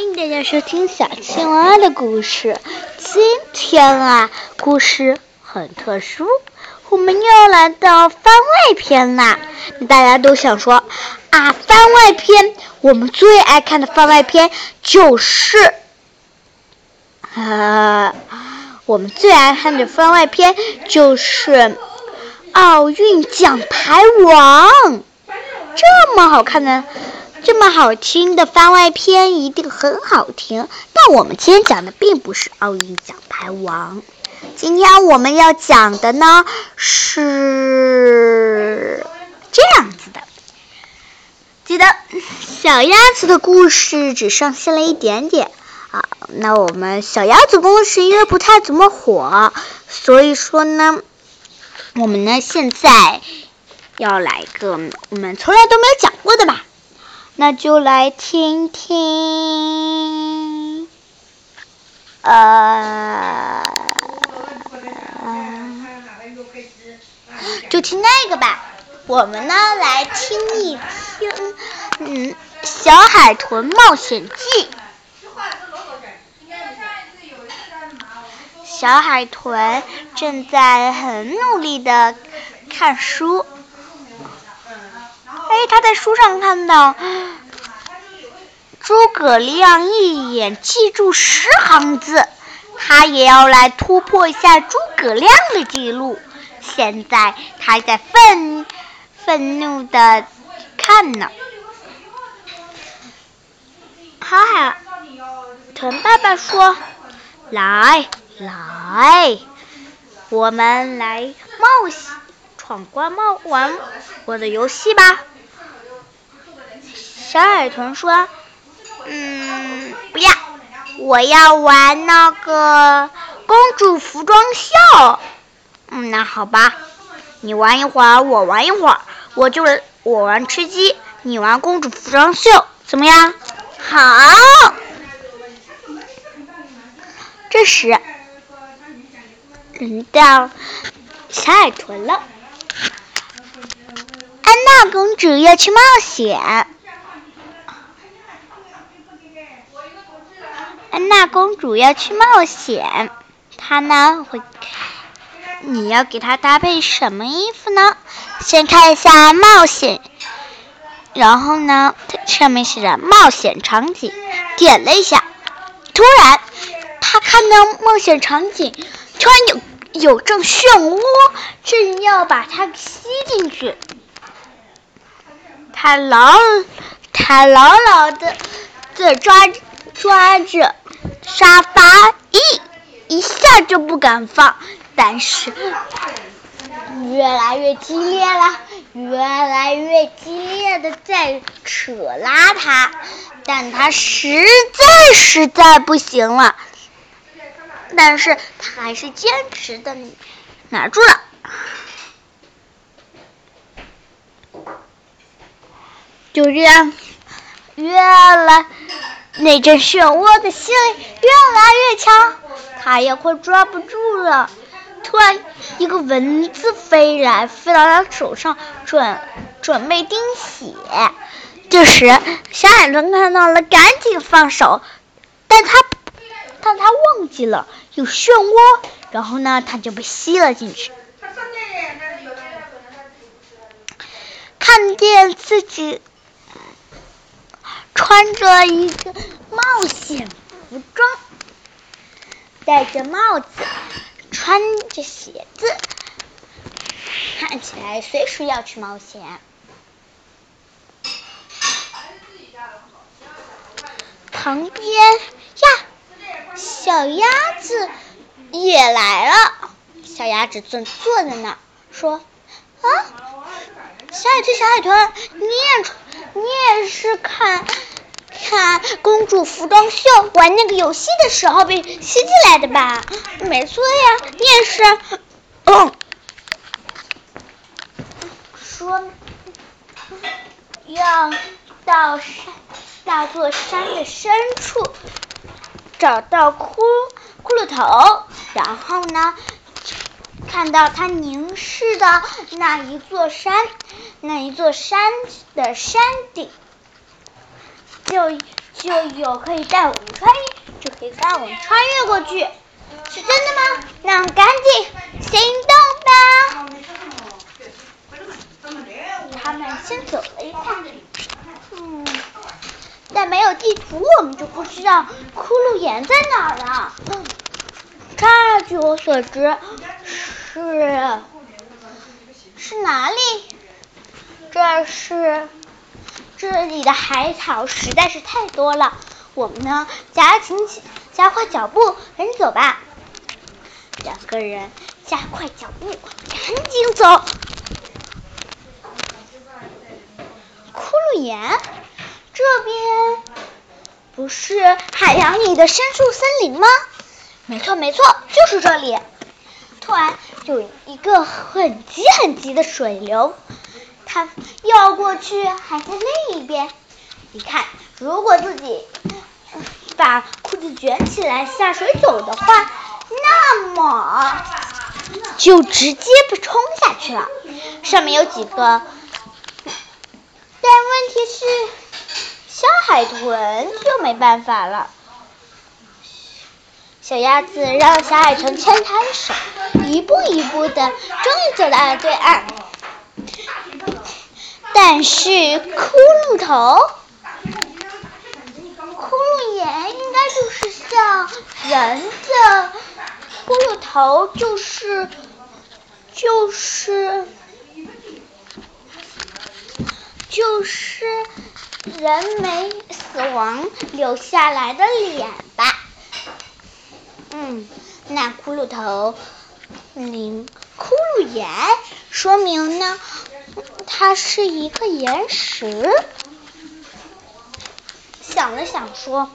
欢迎大家收听小青蛙的故事。今天啊，故事很特殊，我们又来到番外篇啦。大家都想说啊，番外篇，我们最爱看的番外篇就是，呃，我们最爱看的番外篇就是奥运奖牌王，这么好看的。这么好听的番外篇一定很好听，但我们今天讲的并不是奥运奖牌王，今天我们要讲的呢是这样子的。记得小鸭子的故事只上线了一点点啊，那我们小鸭子故事因为不太怎么火，所以说呢，我们呢现在要来个我们从来都没有讲过的吧。那就来听听，呃，就听那个吧。我们呢来听一听，嗯，《小海豚冒险记》。小海豚正在很努力的看书。哎，他在书上看到诸葛亮一眼记住十行字，他也要来突破一下诸葛亮的记录。现在他还在愤愤怒的看呢。好海豚爸爸说：“来来，我们来冒险闯关冒玩我的游戏吧。”小海豚说：“嗯，不要，我要玩那个公主服装秀。嗯，那好吧，你玩一会儿，我玩一会儿，我就我玩吃鸡，你玩公主服装秀，怎么样？好。这时，轮到小海豚了。安娜公主要去冒险。”安娜公主要去冒险，她呢会，你要给她搭配什么衣服呢？先看一下冒险，然后呢，上面写着冒险场景，点了一下，突然，她看到冒险场景，突然有有阵漩涡，正要把她吸进去，她牢，她牢牢的的抓抓着。沙发一一下就不敢放，但是越来越激烈了，越来越激烈的在扯拉他，但他实在实在不行了，但是他还是坚持的拿住了，就这样，越来。那阵漩涡的吸力越来越强，他也快抓不住了。突然，一个蚊子飞来，飞到他手上，准准备叮血。这时，小海豚看到了，赶紧放手，但他但他忘记了有漩涡，然后呢，他就被吸了进去。看见自己。穿着一个冒险服装，戴着帽子，穿着鞋子，看起来随时要去冒险。旁边呀，小鸭子也来了。小鸭子正坐在那儿，说：“啊，小海豚，小海豚，你也你也是看。”看公主服装秀，玩那个游戏的时候被吸进来的吧？没错呀，你也是。嗯，说要到山那座山的深处找到骷骷髅头，然后呢，看到他凝视的那一座山，那一座山的山顶。就就有可以带我们穿越，就可以带我们穿越过去。是真的吗？那赶紧行动吧！他们先走了一看，嗯，但没有地图，我们就不知道骷髅岩在哪儿了。这据我所知是是哪里？这是这里的海草实在是太多了，我们呢加紧加快脚步，赶紧走吧。两个人加快脚步，赶紧走。骷髅岩这边不是海洋里的深树森林吗？没错，没错，就是这里。突然有一个很急很急的水流，他要过去，还在另一边。你看，如果自己把裤子卷起来下水走的话。那么就直接被冲下去了，上面有几个，但问题是小海豚就没办法了。小鸭子让小海豚牵它的手，一步一步的，终于走到了对岸。但是骷髅头，骷髅眼应该就是像人的。骷髅头就是就是就是人没死亡留下来的脸吧？嗯，那骷髅头，嗯，骷髅眼，说明呢，它是一个岩石。想了想说。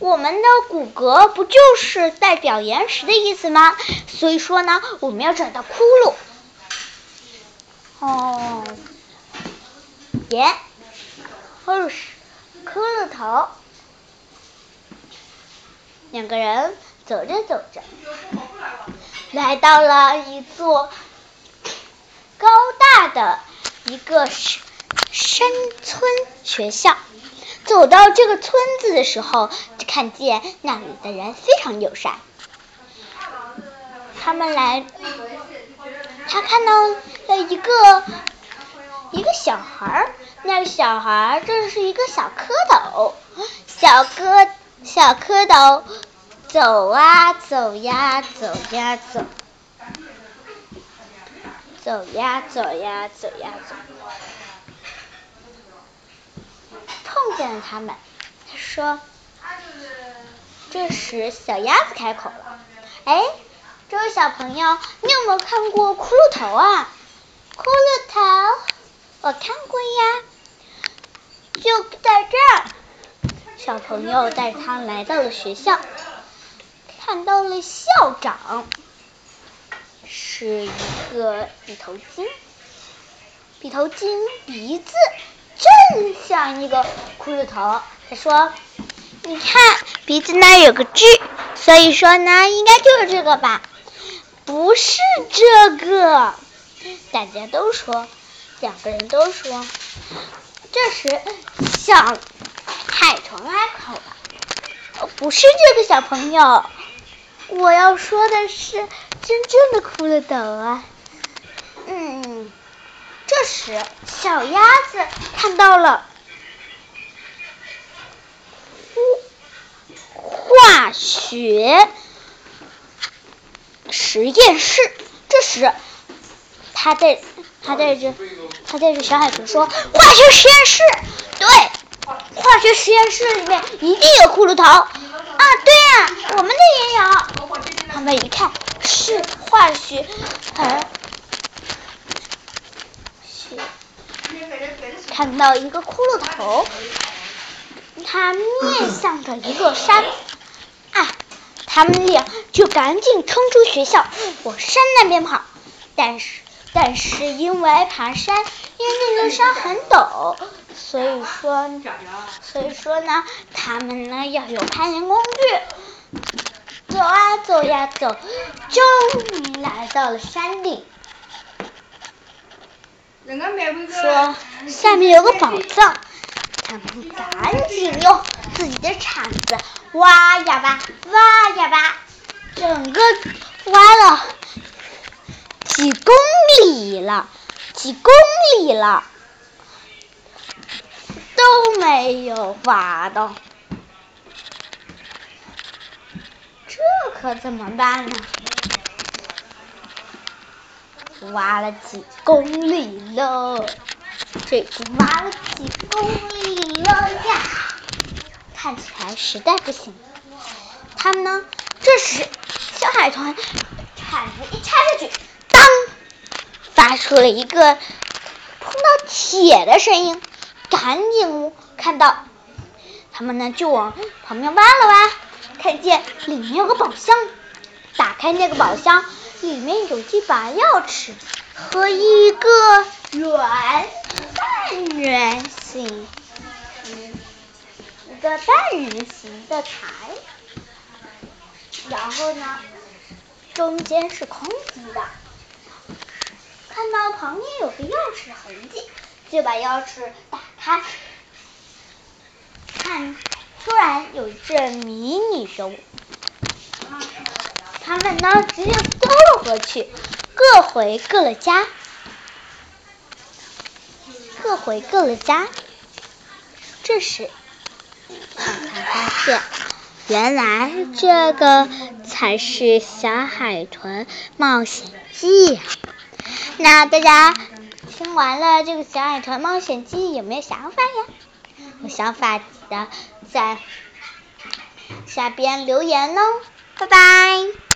我们的骨骼不就是代表岩石的意思吗？所以说呢，我们要找到骷髅。哦，岩，或是骷髅头。两个人走着走着，来到了一座高大的一个山村学校。走到这个村子的时候，就看见那里的人非常友善。他们来，他看到了一个一个小孩儿，那个小孩儿这是一个小蝌蚪，小蝌小蝌蚪走啊走呀走呀走，走呀走呀走呀走。碰见了他们，他说：“这时小鸭子开口了，哎，这位小朋友，你有没有看过骷髅头啊？骷髅头，我看过呀，就在这儿。”小朋友带他来到了学校，看到了校长，是一个比头鲸，比头鲸鼻子。正像一个骷髅头，他说：“你看鼻子那有个痣，所以说呢，应该就是这个吧？不是这个。”大家都说，两个人都说。这时，小海豚开口了：“不是这个小朋友，我要说的是真正的骷髅头啊。”嗯。这时，小鸭子看到了化学实验室。这时，他带他带着他带着小海豚说：“化学实验室，对，化学实验室里面一定有骷髅头啊！对呀，我们的也有。”他们一看，是化学，哎。看到一个骷髅头，他面向着一座山，啊，他们俩就赶紧冲出学校往山那边跑。但是，但是因为爬山，因为那座山很陡，所以说，所以说呢，他们呢要有攀岩工具。走啊走呀走，终于来到了山顶。说下面有个宝藏，他们赶紧用自己的铲子挖呀挖，挖呀挖，整个挖了几公里了，几公里了，都没有挖到。这可怎么办呢？挖了几公里了，这个挖了几公里了呀，看起来实在不行。他们呢？这时，小海豚铲子一插下去，当，发出了一个碰到铁的声音。赶紧看到，他们呢就往旁边挖了挖，看见里面有个宝箱，打开那个宝箱。里面有一把钥匙和一个圆半圆形，一个半圆形的台，然后呢，中间是空的。看到旁边有个钥匙痕迹，就把钥匙打开，看，突然有一阵迷你的。他们呢，直接走了过去，各回各了家，各回各了家。这时，才发现，原来这个才是小海豚冒险记。那大家听完了这个小海豚冒险记，有没有想法呀？有想法的在下边留言哦，拜拜。